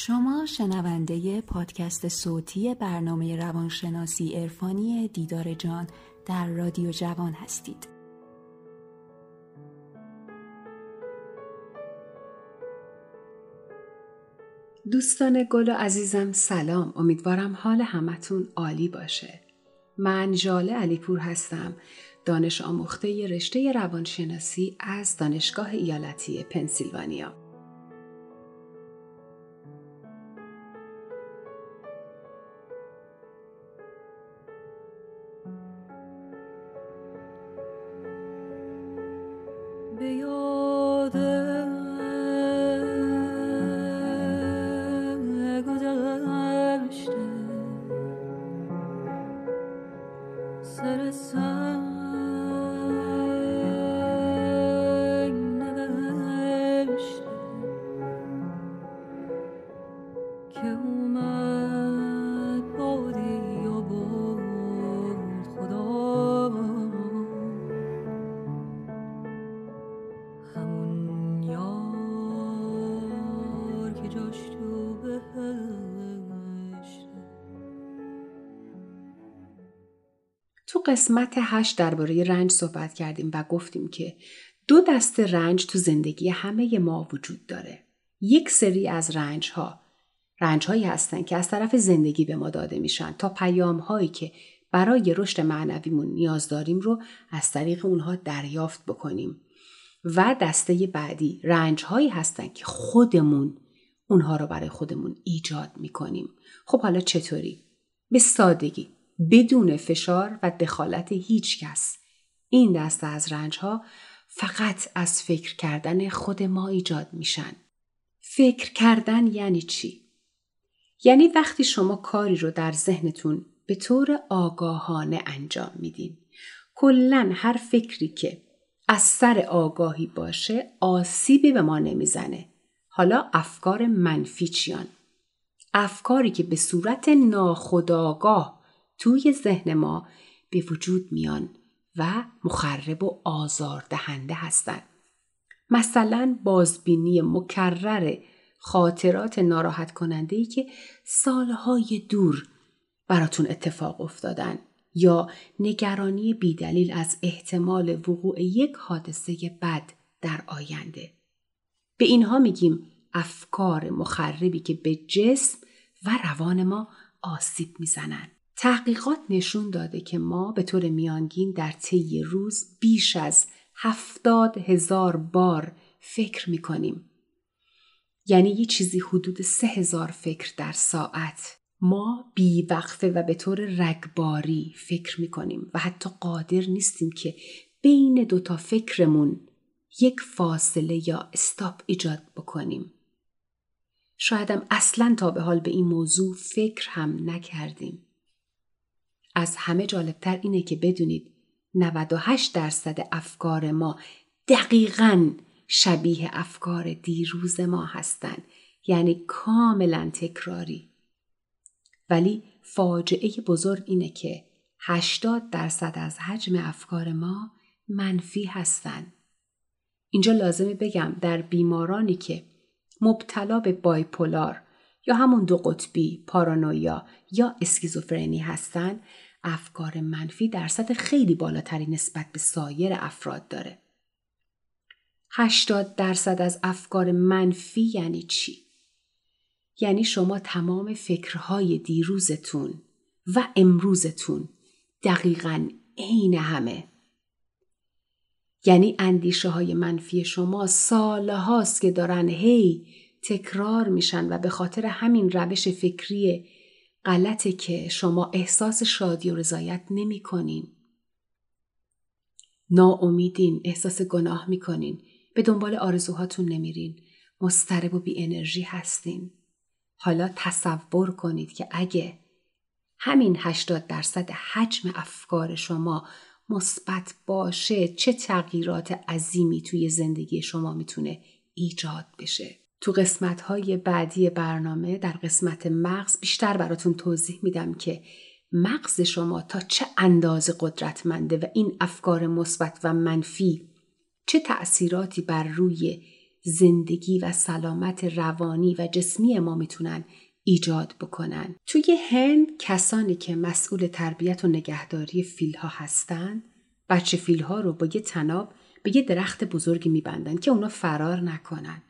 شما شنونده پادکست صوتی برنامه روانشناسی عرفانی دیدار جان در رادیو جوان هستید. دوستان گل و عزیزم سلام. امیدوارم حال همتون عالی باشه. من جاله علیپور هستم دانش آموخته رشته روانشناسی از دانشگاه ایالتی پنسیلوانیا. قسمت هشت درباره رنج صحبت کردیم و گفتیم که دو دست رنج تو زندگی همه ما وجود داره. یک سری از رنج ها رنج هایی هستن که از طرف زندگی به ما داده میشن تا پیام هایی که برای رشد معنویمون نیاز داریم رو از طریق اونها دریافت بکنیم. و دسته بعدی رنج هایی هستن که خودمون اونها رو برای خودمون ایجاد می‌کنیم. خب حالا چطوری؟ به سادگی بدون فشار و دخالت هیچ کس. این دسته از رنج ها فقط از فکر کردن خود ما ایجاد میشن. فکر کردن یعنی چی؟ یعنی وقتی شما کاری رو در ذهنتون به طور آگاهانه انجام میدین. کلا هر فکری که از سر آگاهی باشه آسیبی به ما نمی‌زنه. حالا افکار منفی چیان؟ افکاری که به صورت ناخودآگاه توی ذهن ما به وجود میان و مخرب و آزار دهنده هستند. مثلا بازبینی مکرر خاطرات ناراحت کننده ای که سالهای دور براتون اتفاق افتادن یا نگرانی بیدلیل از احتمال وقوع یک حادثه بد در آینده. به اینها میگیم افکار مخربی که به جسم و روان ما آسیب می‌زنند. تحقیقات نشون داده که ما به طور میانگین در طی روز بیش از هفتاد هزار بار فکر می کنیم. یعنی یه چیزی حدود سه هزار فکر در ساعت. ما بیوقفه و به طور رگباری فکر می کنیم و حتی قادر نیستیم که بین دوتا فکرمون یک فاصله یا استاپ ایجاد بکنیم. شایدم اصلا تا به حال به این موضوع فکر هم نکردیم. از همه جالبتر اینه که بدونید 98 درصد افکار ما دقیقا شبیه افکار دیروز ما هستند. یعنی کاملا تکراری. ولی فاجعه بزرگ اینه که 80 درصد از حجم افکار ما منفی هستند. اینجا لازمه بگم در بیمارانی که مبتلا به بایپولار یا همون دو قطبی پارانویا یا اسکیزوفرنی هستند افکار منفی درصد خیلی بالاتری نسبت به سایر افراد داره. 80 درصد از افکار منفی یعنی چی؟ یعنی شما تمام فکرهای دیروزتون و امروزتون دقیقا عین همه. یعنی اندیشه های منفی شما سال هاست که دارن هی تکرار میشن و به خاطر همین روش فکری غلطه که شما احساس شادی و رضایت نمی کنین. ناامیدین، احساس گناه می‌کنین، به دنبال آرزوهاتون نمیرین، مسترب و بی انرژی هستین. حالا تصور کنید که اگه همین 80 درصد حجم افکار شما مثبت باشه چه تغییرات عظیمی توی زندگی شما می‌تونه ایجاد بشه. تو قسمت های بعدی برنامه در قسمت مغز بیشتر براتون توضیح میدم که مغز شما تا چه اندازه قدرتمنده و این افکار مثبت و منفی چه تأثیراتی بر روی زندگی و سلامت روانی و جسمی ما می‌تونن ایجاد بکنن. توی هند کسانی که مسئول تربیت و نگهداری فیلها هستن بچه فیلها رو با یه تناب به یه درخت بزرگی میبندن که اونا فرار نکنن.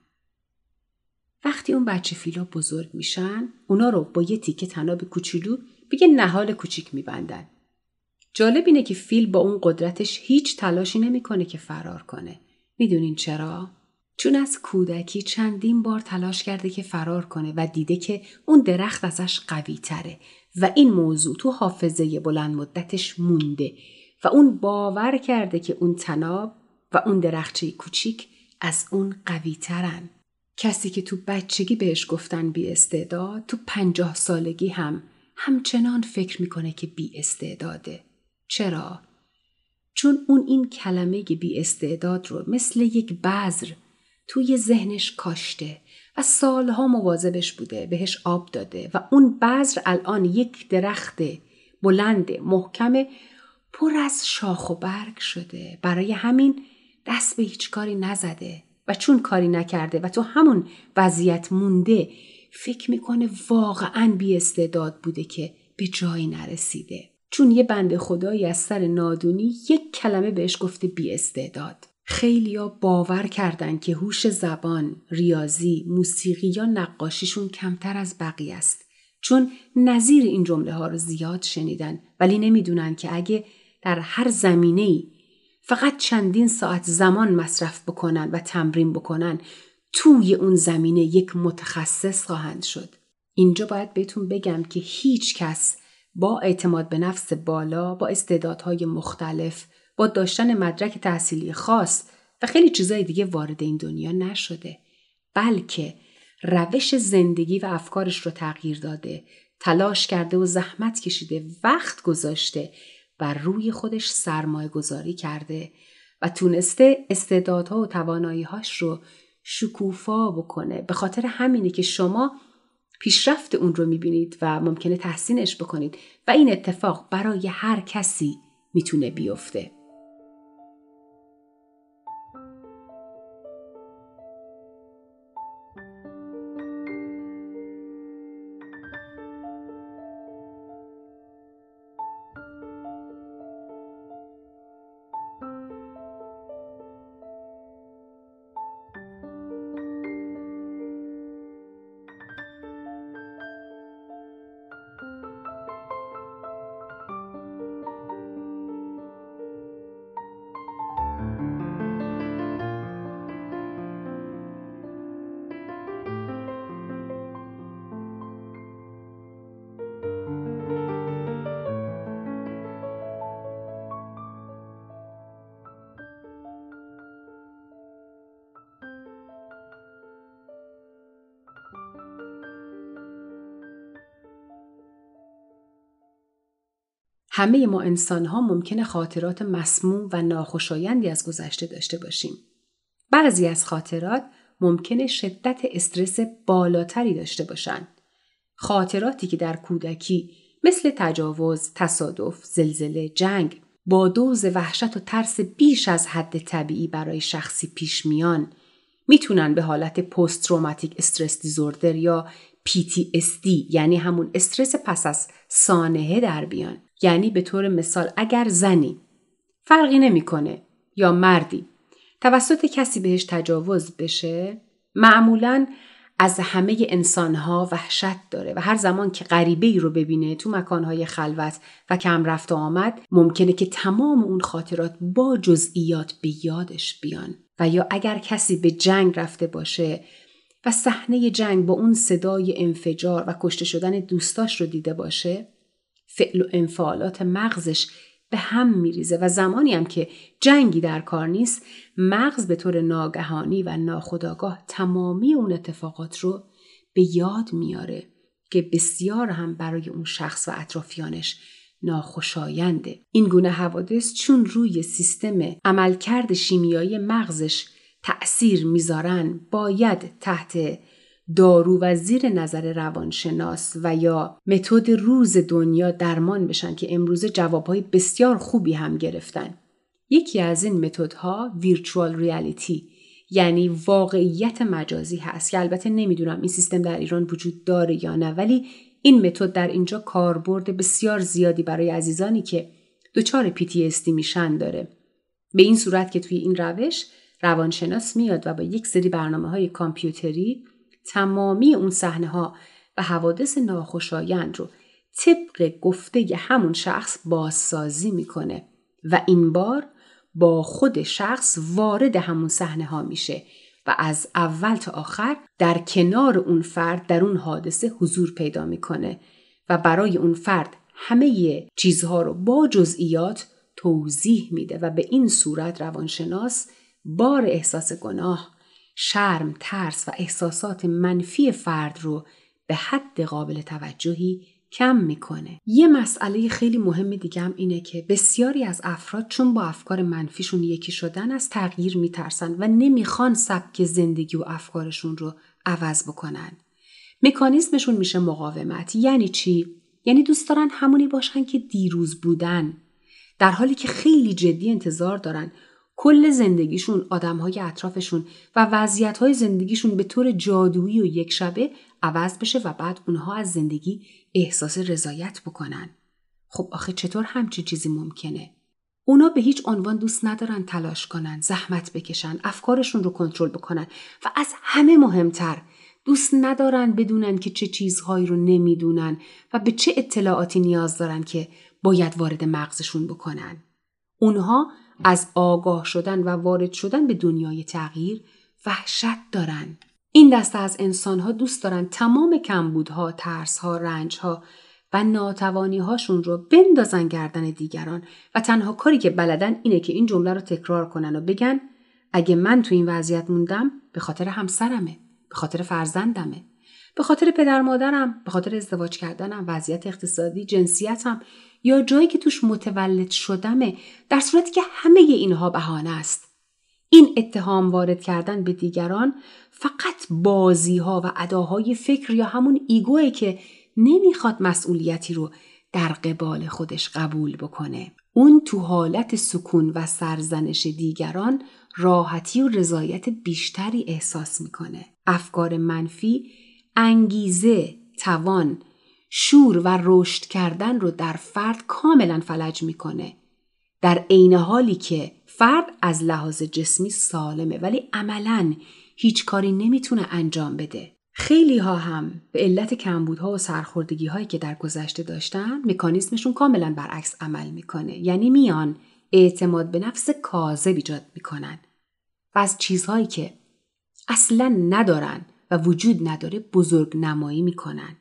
وقتی اون بچه فیلا بزرگ میشن اونا رو با یه تیکه تناب کوچولو به نهال کوچیک میبندن. جالب اینه که فیل با اون قدرتش هیچ تلاشی نمی‌کنه که فرار کنه. می‌دونین چرا؟ چون از کودکی چندین بار تلاش کرده که فرار کنه و دیده که اون درخت ازش قوی تره و این موضوع تو حافظه بلند مدتش مونده و اون باور کرده که اون تناب و اون درخچه کوچیک از اون قوی ترن. کسی که تو بچگی بهش گفتن بی استعداد تو پنجاه سالگی هم همچنان فکر می‌کنه که بی استعداده. چرا؟ چون اون این کلمه بی استعداد رو مثل یک بذر توی ذهنش کاشته و سالها مواظبش بوده بهش آب داده و اون بذر الان یک درخت بلند محکم پر از شاخ و برگ شده برای همین دست به هیچ کاری نزده و چون کاری نکرده و تو همون وضعیت مونده فکر می‌کنه واقعا بی استعداد بوده که به جایی نرسیده چون یه بند خدایی از سر نادونی یک کلمه بهش گفته بی استعداد خیلیا باور کردن که هوش زبان، ریاضی، موسیقی یا نقاشیشون کمتر از بقیه است. چون نظیر این جمله ها رو زیاد شنیدن ولی نمی‌دونن که اگه در هر زمینه ای فقط چندین ساعت زمان مصرف بکنن و تمرین بکنن توی اون زمینه یک متخصص خواهند شد. اینجا باید بهتون بگم که هیچ کس با اعتماد به نفس بالا با استعدادهای مختلف با داشتن مدرک تحصیلی خاص و خیلی چیزای دیگه وارد این دنیا نشده بلکه روش زندگی و افکارش رو تغییر داده تلاش کرده و زحمت کشیده وقت گذاشته و روی خودش سرمایه گذاری کرده و تونسته استعدادها و تواناییهاش رو شکوفا بکنه. به خاطر همینه که شما پیشرفت اون رو می‌بینید و ممکنه تحسینش بکنید و این اتفاق برای هر کسی می‌تونه بیفته. همه ما انسان ها ممکنه خاطرات مسموم و ناخوشایندی از گذشته داشته باشیم. بعضی از خاطرات ممکنه شدت استرس بالاتری داشته باشند. خاطراتی که در کودکی مثل تجاوز، تصادف، زلزله، جنگ با دوز وحشت و ترس بیش از حد طبیعی برای شخصی پیش میان می‌تونن به حالت پست تروماتیک استرس دیزوردر یا PTSD یعنی همون استرس پس از سانحه در بیان. یعنی به طور مثال اگر زنی فرقی نمی‌کنه یا مردی توسط کسی بهش تجاوز بشه معمولا از همه انسانها وحشت داره و هر زمان که غریبه ای رو ببینه تو مکانهای خلوت و کم رفت و آمد ممکنه که تمام اون خاطرات با جزئیات به یادش بیان. و یا اگر کسی به جنگ رفته باشه و صحنه جنگ با اون صدای انفجار و کشته شدن دوستاش رو دیده باشه فعل و انفعالات مغزش به هم میریزه و زمانی هم که جنگی در کار نیست مغز به طور ناگهانی و ناخداگاه تمامی اون اتفاقات رو به یاد میاره که بسیار هم برای اون شخص و اطرافیانش ناخوشاینده این گونه حوادث چون روی سیستم عملکرد شیمیایی مغزش تأثیر می‌ذارن باید تحت دارو و زیر نظر روانشناس و یا متد روز دنیا درمان بشن که امروزه جوابهای بسیار خوبی هم گرفتن. یکی از این متدها ویرچوال ریالیتی یعنی واقعیت مجازی هست که البته نمی‌دونم این سیستم در ایران وجود داره یا نه ولی این متد در اینجا کاربرد بسیار زیادی برای عزیزانی که دچار PTSD میشن داره به این صورت که توی این روش روانشناس میاد و با یک سری برنامه های کامپیوتری تمامی اون صحنه ها و حوادث ناخوشایند رو طبق گفته ی همون شخص بازسازی می‌کنه و این بار با خود شخص وارد همون صحنه ها میشه و از اول تا آخر در کنار اون فرد در اون حادثه حضور پیدا می‌کنه و برای اون فرد همه چیزها رو با جزئیات توضیح میده و به این صورت روانشناس بار احساس گناه، شرم، ترس و احساسات منفی فرد رو به حد قابل توجهی کم می‌کنه. یه مسئله خیلی مهم دیگه هم اینه که بسیاری از افراد چون با افکار منفیشون یکی شدن از تغییر میترسن و نمی‌خوان سبک زندگی و افکارشون رو عوض بکنن. مکانیزمشون میشه مقاومت. یعنی چی؟ یعنی دوست دارن همونی باشن که دیروز بودن. در حالی که خیلی جدی انتظار دارن کل زندگیشون، آدمهای اطرافشون و وضعیتهای زندگیشون به طور جادویی و یک شبه عوض بشه و بعد اونها از زندگی احساس رضایت بکنن. خب آخه چطور همچین چیزی ممکنه؟ اونا به هیچ عنوان دوست ندارن تلاش کنن، زحمت بکشن، افکارشون رو کنترل بکنن و از همه مهمتر دوست ندارن بدونن که چه چیزهایی رو نمی‌دونن و به چه اطلاعاتی نیاز دارن که باید وارد مغزشون بکنن. اونها از آگاه شدن و وارد شدن به دنیای تغییر وحشت دارن. این دسته از انسانها دوست دارن تمام کمبودها، ترسها، رنجها و ناتوانی هاشون رو بندازن گردن دیگران و تنها کاری که بلدن اینه که این جمله رو تکرار کنن و بگن اگه من تو این وضعیت موندم به خاطر همسرمه به خاطر فرزندمه به خاطر پدر مادرم به خاطر ازدواج کردنم وضعیت اقتصادی جنسیتم یا جایی که توش متولد شدمه در صورتی که همه اینها بهانه است این اتهام وارد کردن به دیگران فقط بازی ها و اداهای فکر یا همون ایگوه که نمی‌خواد مسئولیتی رو در قبال خودش قبول بکنه. اون تو حالت سکون و سرزنش دیگران راحتی و رضایت بیشتری احساس می‌کنه. افکار منفی انگیزه، توان، شور و رشد کردن رو در فرد کاملا فلج می‌کنه. در عین حالی که فرد از لحاظ جسمی سالمه ولی عملا هیچ کاری نمی‌تونه انجام بده. خیلی ها هم به علت کمبودها و سرخوردگی هایی که در گذشته داشتن مکانیزمشون کاملا برعکس عمل می‌کنه یعنی میان اعتماد به نفس کاذب ایجاد می‌کنن و از چیزهایی که اصلا ندارن و وجود نداره بزرگ نمایی می‌کنن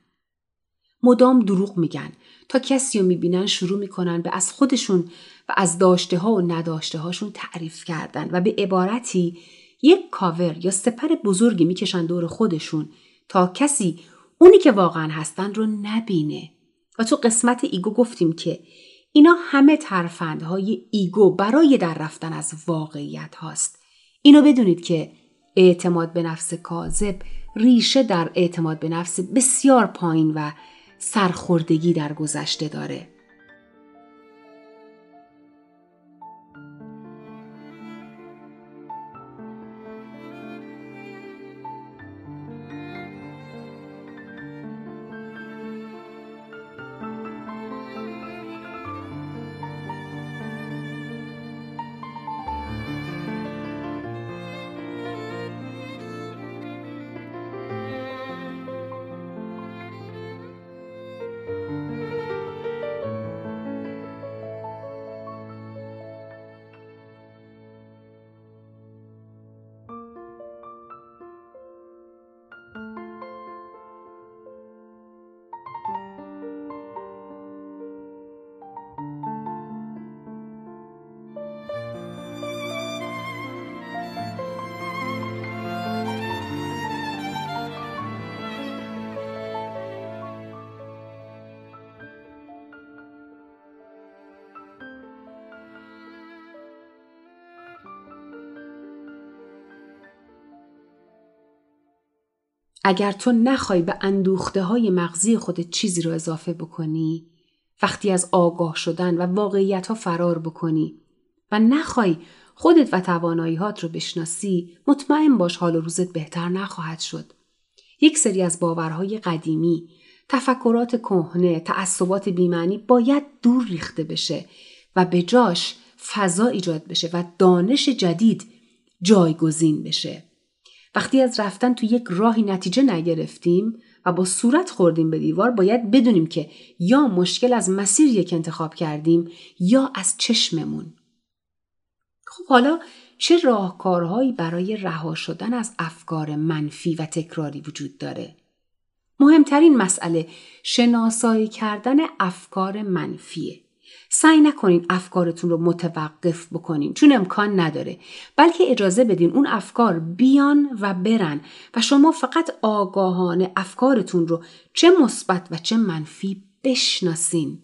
مدام دروغ میگن. تا کسی رو می‌بینن شروع می‌کنن به از خودشون و از داشته ها و نداشته هاشون تعریف کردن و به عبارتی یک کاور یا سپر بزرگی می‌کشن دور خودشون تا کسی اونی که واقعا هستن رو نبینه. و تو قسمت ایگو گفتیم که اینا همه ترفندهای ایگو برای در رفتن از واقعیت هاست. اینو بدونید که اعتماد به نفس کاذب ریشه در اعتماد به نفس بسیار پایین و سرخوردگی در گذشته داره. اگر تو نخوای به اندوخته های مغزی خودت چیزی رو اضافه بکنی وقتی از آگاه شدن و واقعیت ها فرار بکنی و نخوای خودت و تواناییهات رو بشناسی مطمئن باش حال و روزت بهتر نخواهد شد. یک سری از باورهای قدیمی، تفکرات کهنه، تعصبات بیمعنی باید دور ریخته بشه و به جاش فضا ایجاد بشه و دانش جدید جایگزین بشه. وقتی از رفتن تو یک راهی نتیجه نگرفتیم و با صورت خوردیم به دیوار باید بدونیم که یا مشکل از مسیر یک انتخاب کردیم یا از چشممون. خب حالا چه راهکارهایی برای رها شدن از افکار منفی و تکراری وجود داره؟ مهمترین مسئله شناسایی کردن افکار منفیه. سعی نکنین افکارتون رو متوقف بکنین چون امکان نداره. بلکه اجازه بدین اون افکار بیان و برن و شما فقط آگاهانه افکارتون رو چه مثبت و چه منفی بشناسین.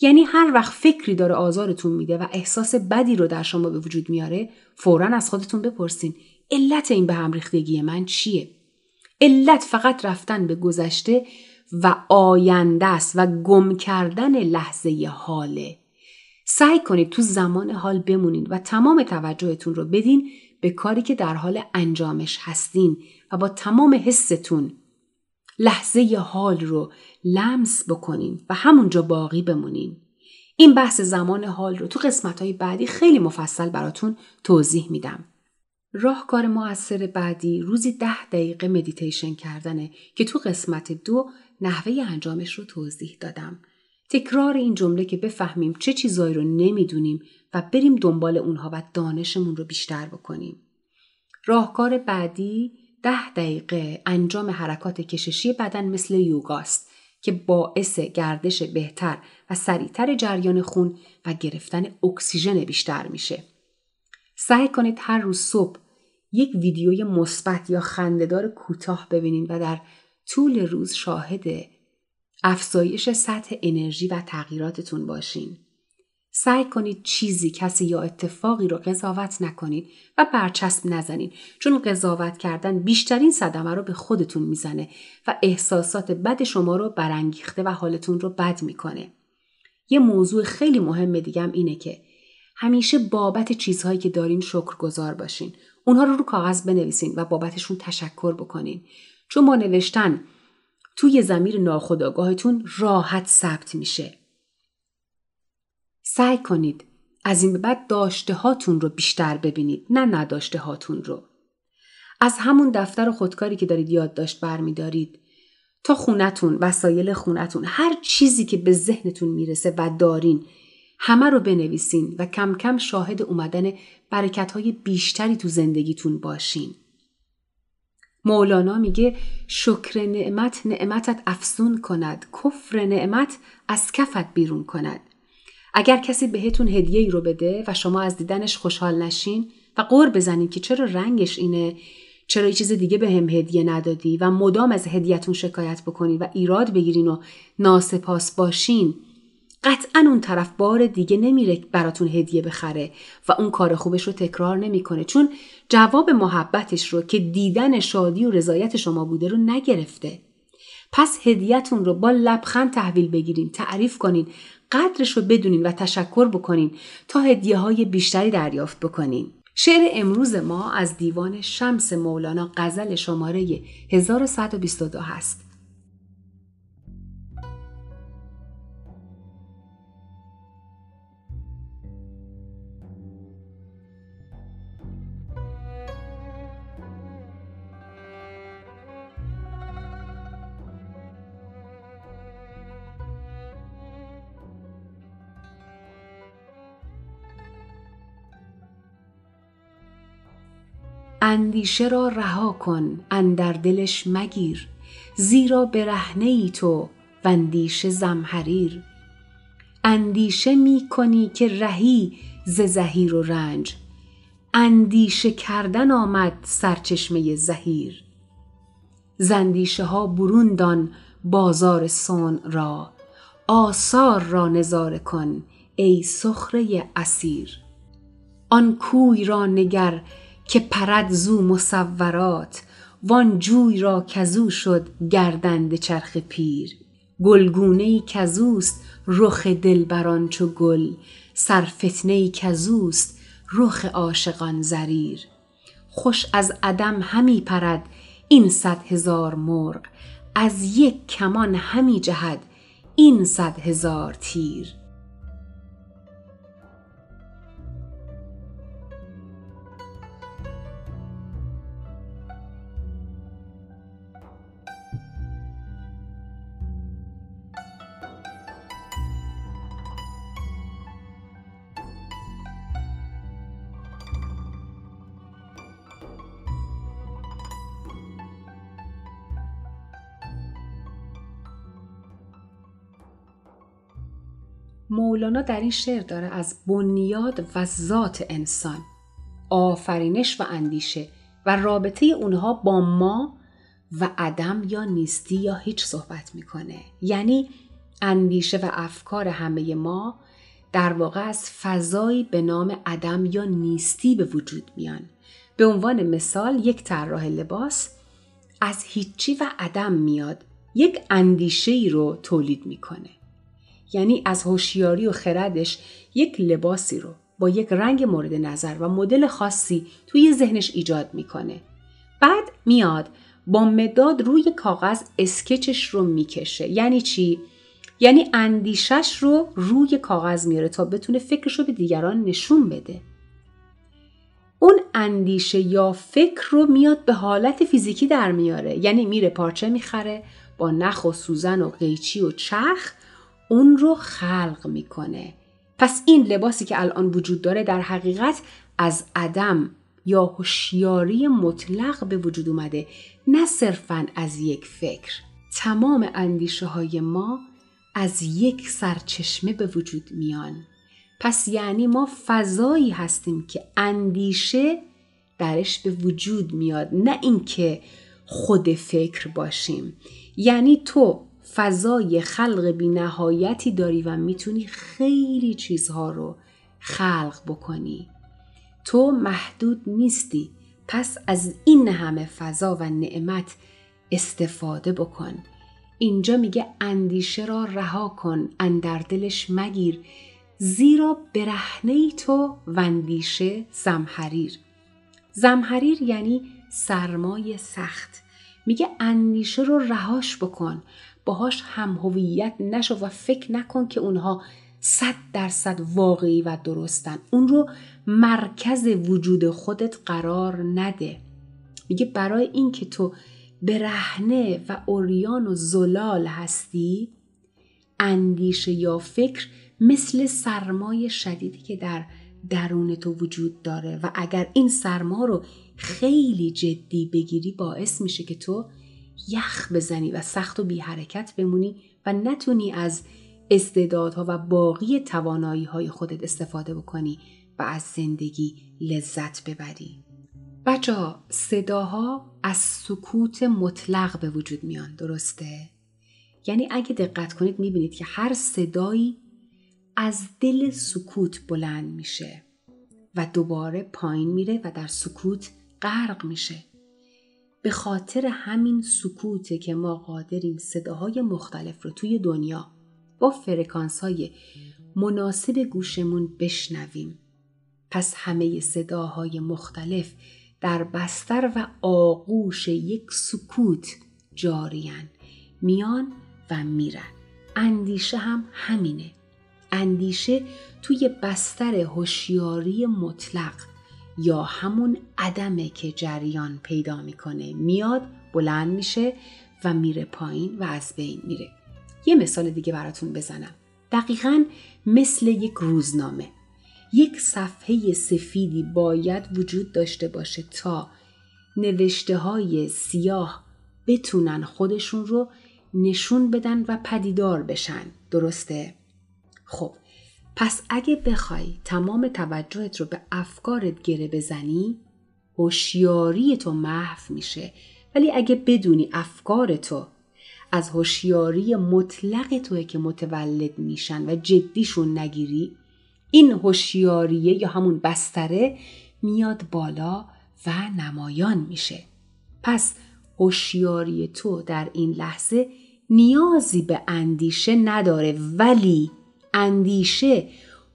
یعنی هر وقت فکری داره آزارتون میده و احساس بدی رو در شما به وجود میاره فورا از خودتون بپرسین علت این به هم ریختگی من چیه؟ علت فقط رفتن به گذشته و آینده است و گم کردن لحظه حاله سعی کنید تو زمان حال بمونید و تمام توجهتون رو بدین به کاری که در حال انجامش هستین و با تمام حستون لحظه حال رو لمس بکنین و همونجا باقی بمونین. این بحث زمان حال رو تو قسمت های بعدی خیلی مفصل براتون توضیح میدم. راهکار موثر بعدی روزی ده دقیقه مدیتیشن کردنه که تو قسمت دو نحوه انجامش رو توضیح دادم. تکرار این جمله که بفهمیم چه چیزایی رو نمی‌دونیم و بریم دنبال اونها و دانشمون رو بیشتر بکنیم. راهکار بعدی ده دقیقه انجام حرکات کششی بدن مثل یوگاست که باعث گردش بهتر و سریعتر جریان خون و گرفتن اکسیژن بیشتر میشه. سعی کنید هر روز صبح یک ویدیوی مثبت یا خندهدار کوتاه ببینید و در طول روز شاهد افزایش سطح انرژی و تغییراتتون باشین. سعی کنید چیزی کسی یا اتفاقی رو قضاوت نکنید و برچسب نزنید چون قضاوت کردن بیشترین صدمه رو به خودتون می‌زنه و احساسات بد شما رو برانگیخته و حالتون رو بد می‌کنه. یه موضوع خیلی مهم دیگم اینه که همیشه بابت چیزهایی که دارین شکرگزار باشین. اونها رو رو کاغذ بنویسین و بابتشون تشکر بکنین. چون با نوشتن توی زمیر ناخودآگاهتون راحت ثبت میشه. سعی کنید از این به بعد داشته هاتون رو بیشتر ببینید نه نداشته هاتون رو. از همون دفتر خودکاری که دارید یادداشت برمیدارید تا خونتون وسایل خونتون هر چیزی که به ذهنتون می‌رسه و دارین همه رو بنویسین و کم کم شاهد اومدن برکت های بیشتری تو زندگیتون باشین. مولانا میگه شکر نعمت نعمتت افزون کند کفر نعمت از کفت بیرون کند. اگر کسی بهتون هدیه ای رو بده و شما از دیدنش خوشحال نشین و قور بزنید که چرا رنگش اینه چرا یه چیز دیگه به هم هدیه ندادی و مدام از هدیهتون شکایت بکنید و ایراد بگیرین و ناسپاس باشین. قطعا اون طرف بار دیگه نمیره براتون هدیه بخره و اون کار خوبش رو تکرار نمی‌کنه. چون جواب محبتش رو که دیدن شادی و رضایت شما بوده رو نگرفته. پس هدیهتون رو با لبخند تحویل بگیرین تعریف کنین قدرش رو بدونین و تشکر بکنین تا هدیه های بیشتری دریافت بکنین. شعر امروز ما از دیوان شمس مولانا غزل شماره 1122 هست. اندیشه را رها کن اندر دلش مگیر. زیرا برهنه ای تو و اندیشه زمحریر. اندیشه می کنی که رهی ز زهیر و رنج. اندیشه کردن آمد سرچشمه زهیر. زندیشه ها برون دان بازار سون را. آثار را نظاره کن ای سخره اسیر. آن کوی را نگر که پرد زو مصورات وان جوی را کزو شد گردند چرخ پیر. گلگونه ای کزوست رخ دلبران چو گل سرفتنه ای کزوست رخ عاشقان زریر. خوش از عدم همی پرد این صد هزار مرغ از یک کمان همی جهد این صد هزار تیر. مولانا در این شعر داره از بنیاد و ذات انسان آفرینش و اندیشه و رابطه اونها با ما و عدم یا نیستی یا هیچ صحبت می‌کنه. یعنی اندیشه و افکار همه ما در واقع از فضایی به نام عدم یا نیستی به وجود میان. به عنوان مثال یک طراح لباس از هیچی و عدم میاد یک اندیشه ای رو تولید می‌کنه. یعنی از هوشیاری و خردش یک لباسی رو با یک رنگ مورد نظر و مدل خاصی توی ذهنش ایجاد می‌کنه. بعد میاد با مداد روی کاغذ اسکچش رو می‌کشه. یعنی چی؟ یعنی اندیشش رو روی کاغذ میاره تا بتونه فکرش رو به دیگران نشون بده. اون اندیشه یا فکر رو میاد به حالت فیزیکی در میاره. یعنی میره پارچه می‌خره با نخ و سوزن و قیچی و چرخ اون رو خلق می‌کنه. پس این لباسی که الان وجود داره در حقیقت از عدم یا هوشیاری مطلق به وجود اومده نه صرفا از یک فکر. تمام اندیشه های ما از یک سرچشمه به وجود میان. پس یعنی ما فضایی هستیم که اندیشه درش به وجود میاد نه اینکه خود فکر باشیم. یعنی تو فضای خلق بی نهایتی داری و می‌تونی خیلی چیزها رو خلق بکنی. تو محدود نیستی. پس از این همه فضا و نعمت استفاده بکن. اینجا میگه اندیشه را رها کن اندر دلش مگیر. زیرا برهنه تو و اندیشه زمحریر. زمحریر یعنی سرمای سخت. میگه اندیشه رو رهاش بکن. باهاش هم هویت نشو و فکر نکن که اونها صد درصد واقعی و درستن. اون رو مرکز وجود خودت قرار نده. میگه برای اینکه تو برهنه و اوریان و زلال هستی اندیشه یا فکر مثل سرمای شدیدی که در درون تو وجود داره و اگر این سرما رو خیلی جدی بگیری باعث میشه که تو یخ بزنی و سخت و بی حرکت بمونی و نتونی از استعدادها و باقی توانایی های خودت استفاده بکنی و از زندگی لذت ببری. بچه صداها از سکوت مطلق به وجود میان درسته؟ یعنی اگه دقت کنید می‌بینید که هر صدایی از دل سکوت بلند میشه و دوباره پایین میره و در سکوت غرق میشه. به خاطر همین سکوته که ما قادریم صداهای مختلف رو توی دنیا با فرکانس های مناسب گوشمون بشنویم. پس همه صداهای مختلف در بستر و آغوش یک سکوت جاریان میان و میرن. اندیشه هم همینه. اندیشه توی بستر هوشیاری مطلق یا همون عدمه که جریان پیدا می‌کنه. میاد بلند میشه و میره پایین و از بین میره. یه مثال دیگه براتون بزنم. دقیقا مثل یک روزنامه. یک صفحه سفیدی باید وجود داشته باشه تا نوشته های سیاه بتونن خودشون رو نشون بدن و پدیدار بشن. درسته؟ خب پس اگه بخوای تمام توجهت رو به افکارت گره بزنی هوشیاری تو محو میشه. ولی اگه بدونی افکار تو از هوشیاری مطلق توی که متولد میشن و جدیشون نگیری این هوشیاریه یا همون بستره میاد بالا و نمایان میشه. پس هوشیاری تو در این لحظه نیازی به اندیشه نداره. ولی اندیشه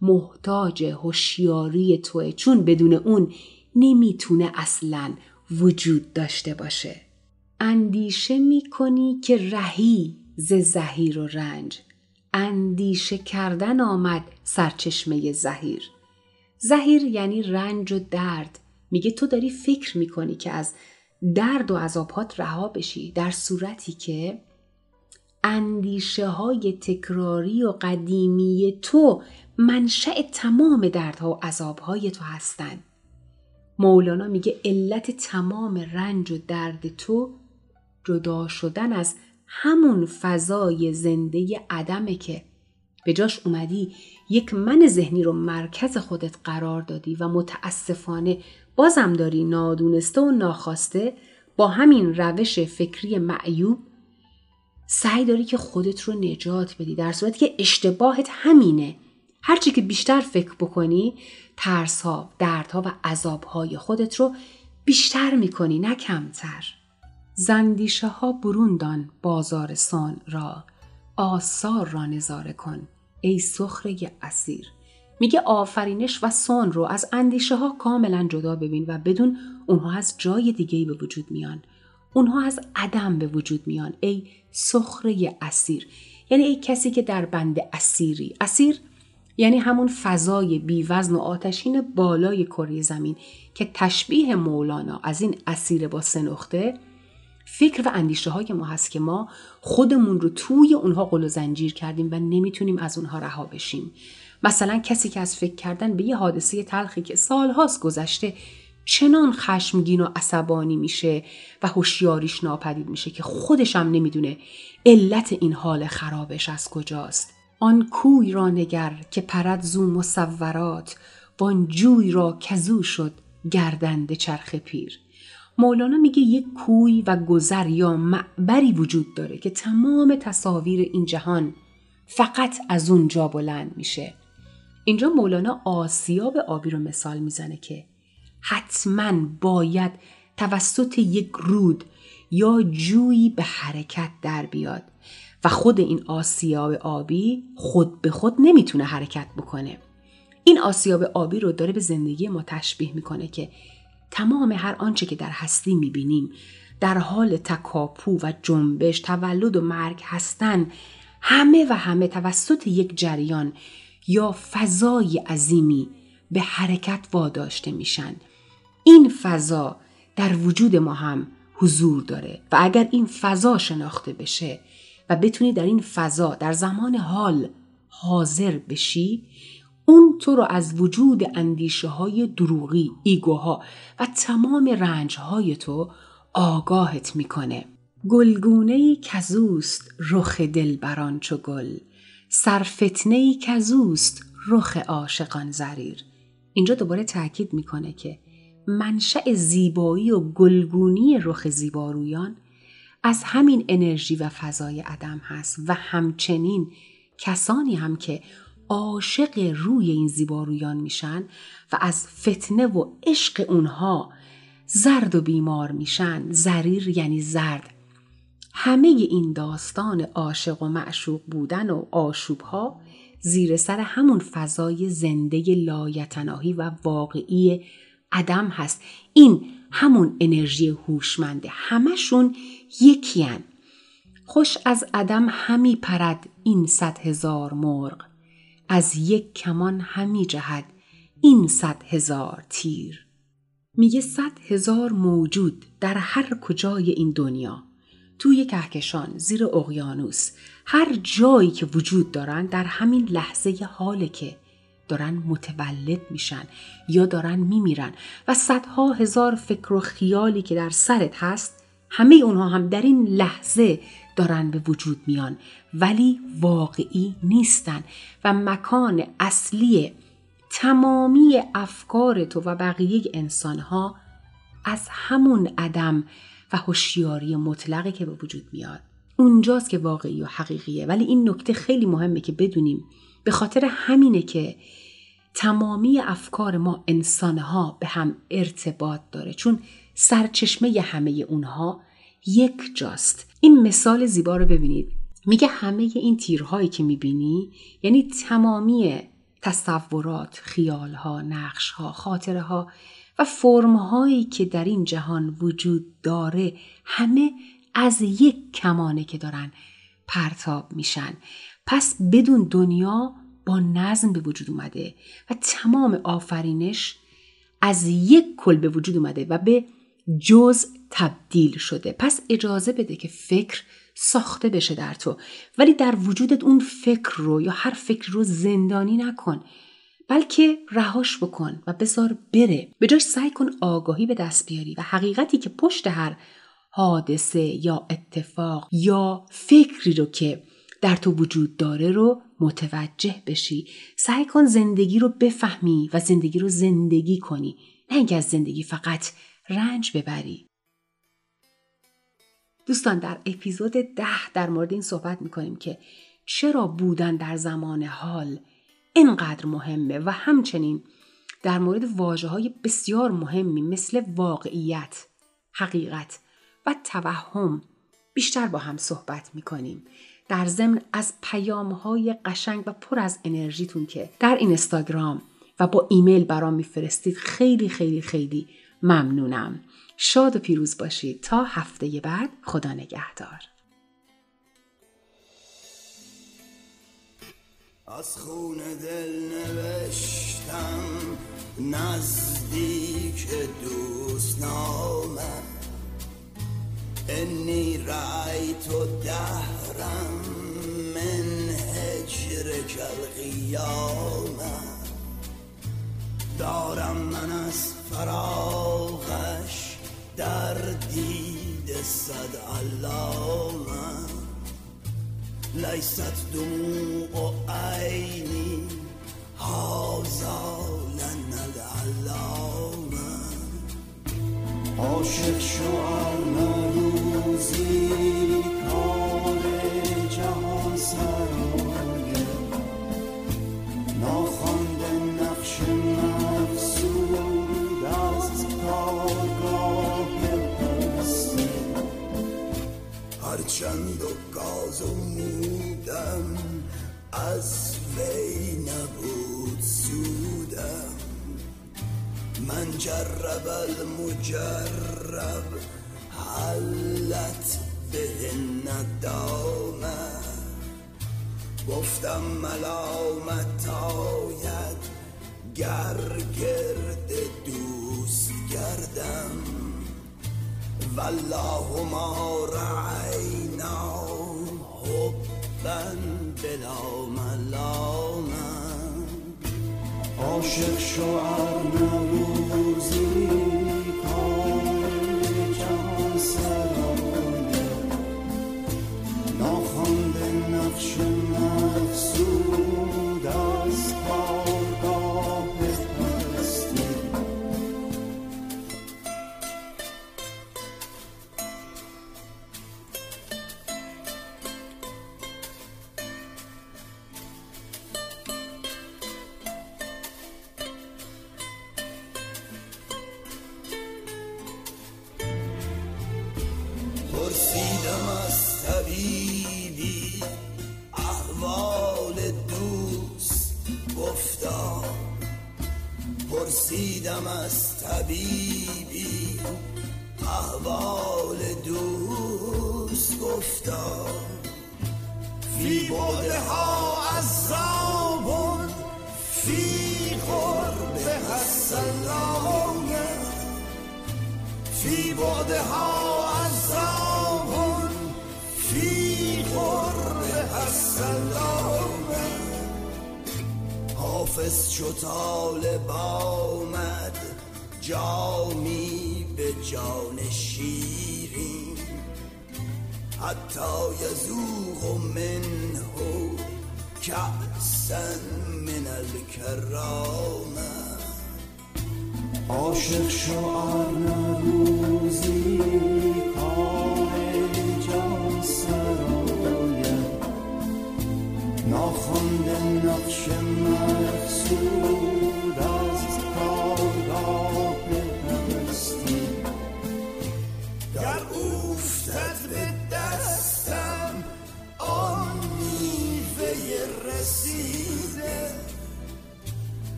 محتاج هوشیاری توه چون بدون اون نمی‌تونه اصلا وجود داشته باشه. اندیشه می‌کنی که رهی ز زهیر و رنج. اندیشه کردن آمد سرچشمه زهیر. زهیر یعنی رنج و درد. میگه تو داری فکر می‌کنی که از درد و عذابات رها بشی در صورتی که اندیشه های تکراری و قدیمی تو منشأ تمام دردها و عذابهای تو هستند. مولانا میگه علت تمام رنج و درد تو جدا شدن از همون فضای زنده عدمه که به جاش اومدی یک من ذهنی رو مرکز خودت قرار دادی و متاسفانه بازم داری نادونسته و ناخواسته با همین روش فکری معیوب سعی داری که خودت رو نجات بدی. در صورتی که اشتباهت همینه. هرچی که بیشتر فکر بکنی ترس ها، دردها و عذاب های خودت رو بیشتر می‌کنی نه کمتر. زندیشه ها بروندان بازار سان را. آثار را نظاره کن ای سخره اسیر. میگه آفرینش و سان رو از اندیشه ها کاملا جدا ببین و بدون اونها از جای دیگه به وجود میان. اونها از عدم به وجود میان. ای سخره اسیر. یعنی ای کسی که در بند اسیری. اسیر یعنی همون فضای بیوزن و آتشین بالای کره زمین که تشبیه مولانا از این اسیر با سنخته فکر و اندیشه های ما هست که ما خودمون رو توی اونها قل و زنجیر کردیم و نمی‌تونیم از اونها رها بشیم. مثلا کسی که از فکر کردن به یه حادثه تلخی که سالهاست گذشته چنان خشمگین و عصبانی میشه و هوشیاریش ناپدید میشه که خودش هم نمی‌دونه علت این حال خرابش از کجاست. آن کوی را نگر که پرد زو مصورات وان جوی را کزو شد گردنده چرخ پیر. مولانا میگه یک کوی و گذر یا معبری وجود داره که تمام تصاویر این جهان فقط از اون جا بلند میشه. اینجا مولانا آسیاب آبی رو مثال می‌زنه که حتما باید توسط یک رود یا جویی به حرکت در بیاد و خود این آسیاب آبی خود به خود نمی‌تونه حرکت بکنه. این آسیاب آبی رو داره به زندگی ما تشبیه می‌کنه که تمام هر آنچه که در هستی می‌بینیم در حال تکاپو و جنبش تولد و مرگ هستن همه و همه توسط یک جریان یا فضای عظیمی به حرکت واداشته میشن. این فضا در وجود ما هم حضور داره و اگر این فضا شناخته بشه و بتونی در این فضا در زمان حال حاضر بشی اون تو رو از وجود اندیشه های دروغی، ایگوها و تمام رنج های تو آگاهت می‌کنه. گلگونه کزوست رخ دلبران چو گل سرفتنه کزوست رخ عاشقان زریر اینجا دوباره تاکید می‌کنه که منشأ زیبایی و گلگونی رخ زیبارویان از همین انرژی و فضای عدم هست و همچنین کسانی هم که عاشق روی این زیبارویان میشن و از فتنه و عشق اونها زرد و بیمار میشن. زریر یعنی زرد. همه این داستان عاشق و معشوق بودن و آشوبها زیر سر همون فضای زنده لایتناهی و واقعی عدم هست. این همون انرژی هوشمنده. همشون یکیان خوش از عدم همی پرد این صد هزار مرغ. از یک کمان همی جهد این صد هزار تیر. میگه صد هزار موجود در هر کجای این دنیا. توی کهکشان زیر اقیانوس هر جایی که وجود دارن در همین لحظه حاله که دارن متولد میشن یا دارن میمیرن و صدها هزار فکر و خیالی که در سرت هست همه اونها هم در این لحظه دارن به وجود میان ولی واقعی نیستن و مکان اصلی تمامی افکار تو و بقیه انسانها از همون عدم و هوشیاری مطلقی که به وجود میاد. اونجاست که واقعی و حقیقیه. ولی این نکته خیلی مهمه که بدونیم. به خاطر همینه که تمامی افکار ما انسانها به هم ارتباط داره. چون سرچشمه همه اونها یک جاست. این مثال زیبا رو ببینید. میگه همه این تیرهایی که می‌بینی یعنی تمامی تصورات، خیالها، نقشها، خاطره ها و فرمهایی که در این جهان وجود داره همه از یک کمانه که دارن پرتاب میشن. پس بدون دنیا با نظم به وجود اومده و تمام آفرینش از یک کل به وجود اومده و به جز تبدیل شده. پس اجازه بده که فکر ساخته بشه در تو. ولی در وجودت اون فکر رو یا هر فکر رو زندانی نکن بلکه رهاش بکن و بذار بره. به جاش سعی کن آگاهی به دست بیاری و حقیقتی که پشت هر حادثه یا اتفاق یا فکری رو که در تو وجود داره رو متوجه بشی. سعی کن زندگی رو بفهمی و زندگی رو زندگی کنی. نه اینکه از زندگی فقط رنج ببری. دوستان در اپیزود ده در مورد این صحبت می‌کنیم که چرا بودن در زمان حال اینقدر مهمه و همچنین در مورد واجه های بسیار مهمی مثل واقعیت، حقیقت و توهم بیشتر با هم صحبت می‌کنیم. در ضمن از پیام های قشنگ و پر از انرژیتون که در اینستاگرام و با ایمیل برام میفرستید خیلی خیلی خیلی ممنونم. شاد و پیروز باشید تا هفته بعد خدا نگهدار. از خون دل نوشتم نزدیک دوست نامه انی تو دهرم من هجر قیامه دارم من از فراغش در دید صد علامه لیست دموع عینی هازا لن العلامه عاشق شعر حافظ چو طالب آمد. جامی به جان شیرین. حتی یزوغ منه کأسا من الکرامه. عاشق شعر روزی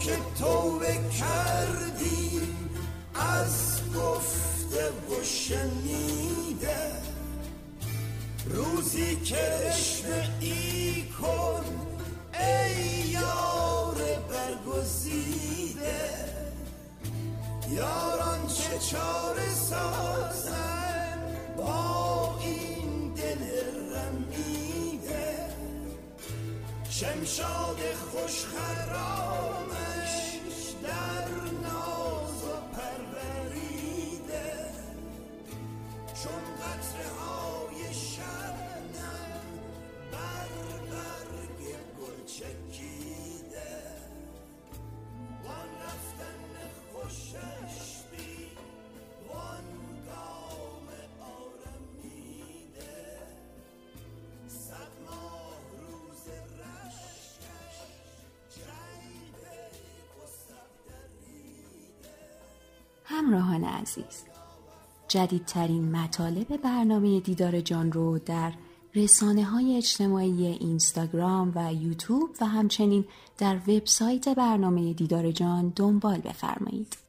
که توبه کردیم از گفته و شنیده. روزی که ای کن ای یار برگزیده. یاران چه چاره سازن شمشاد خوش خرامش در ناز و پروریده. چون عزیز جدیدترین مطالب برنامه دیدار جان رو در رسانه های اجتماعی اینستاگرام و یوتیوب و همچنین در وبسایت برنامه دیدار جان دنبال بفرمایید.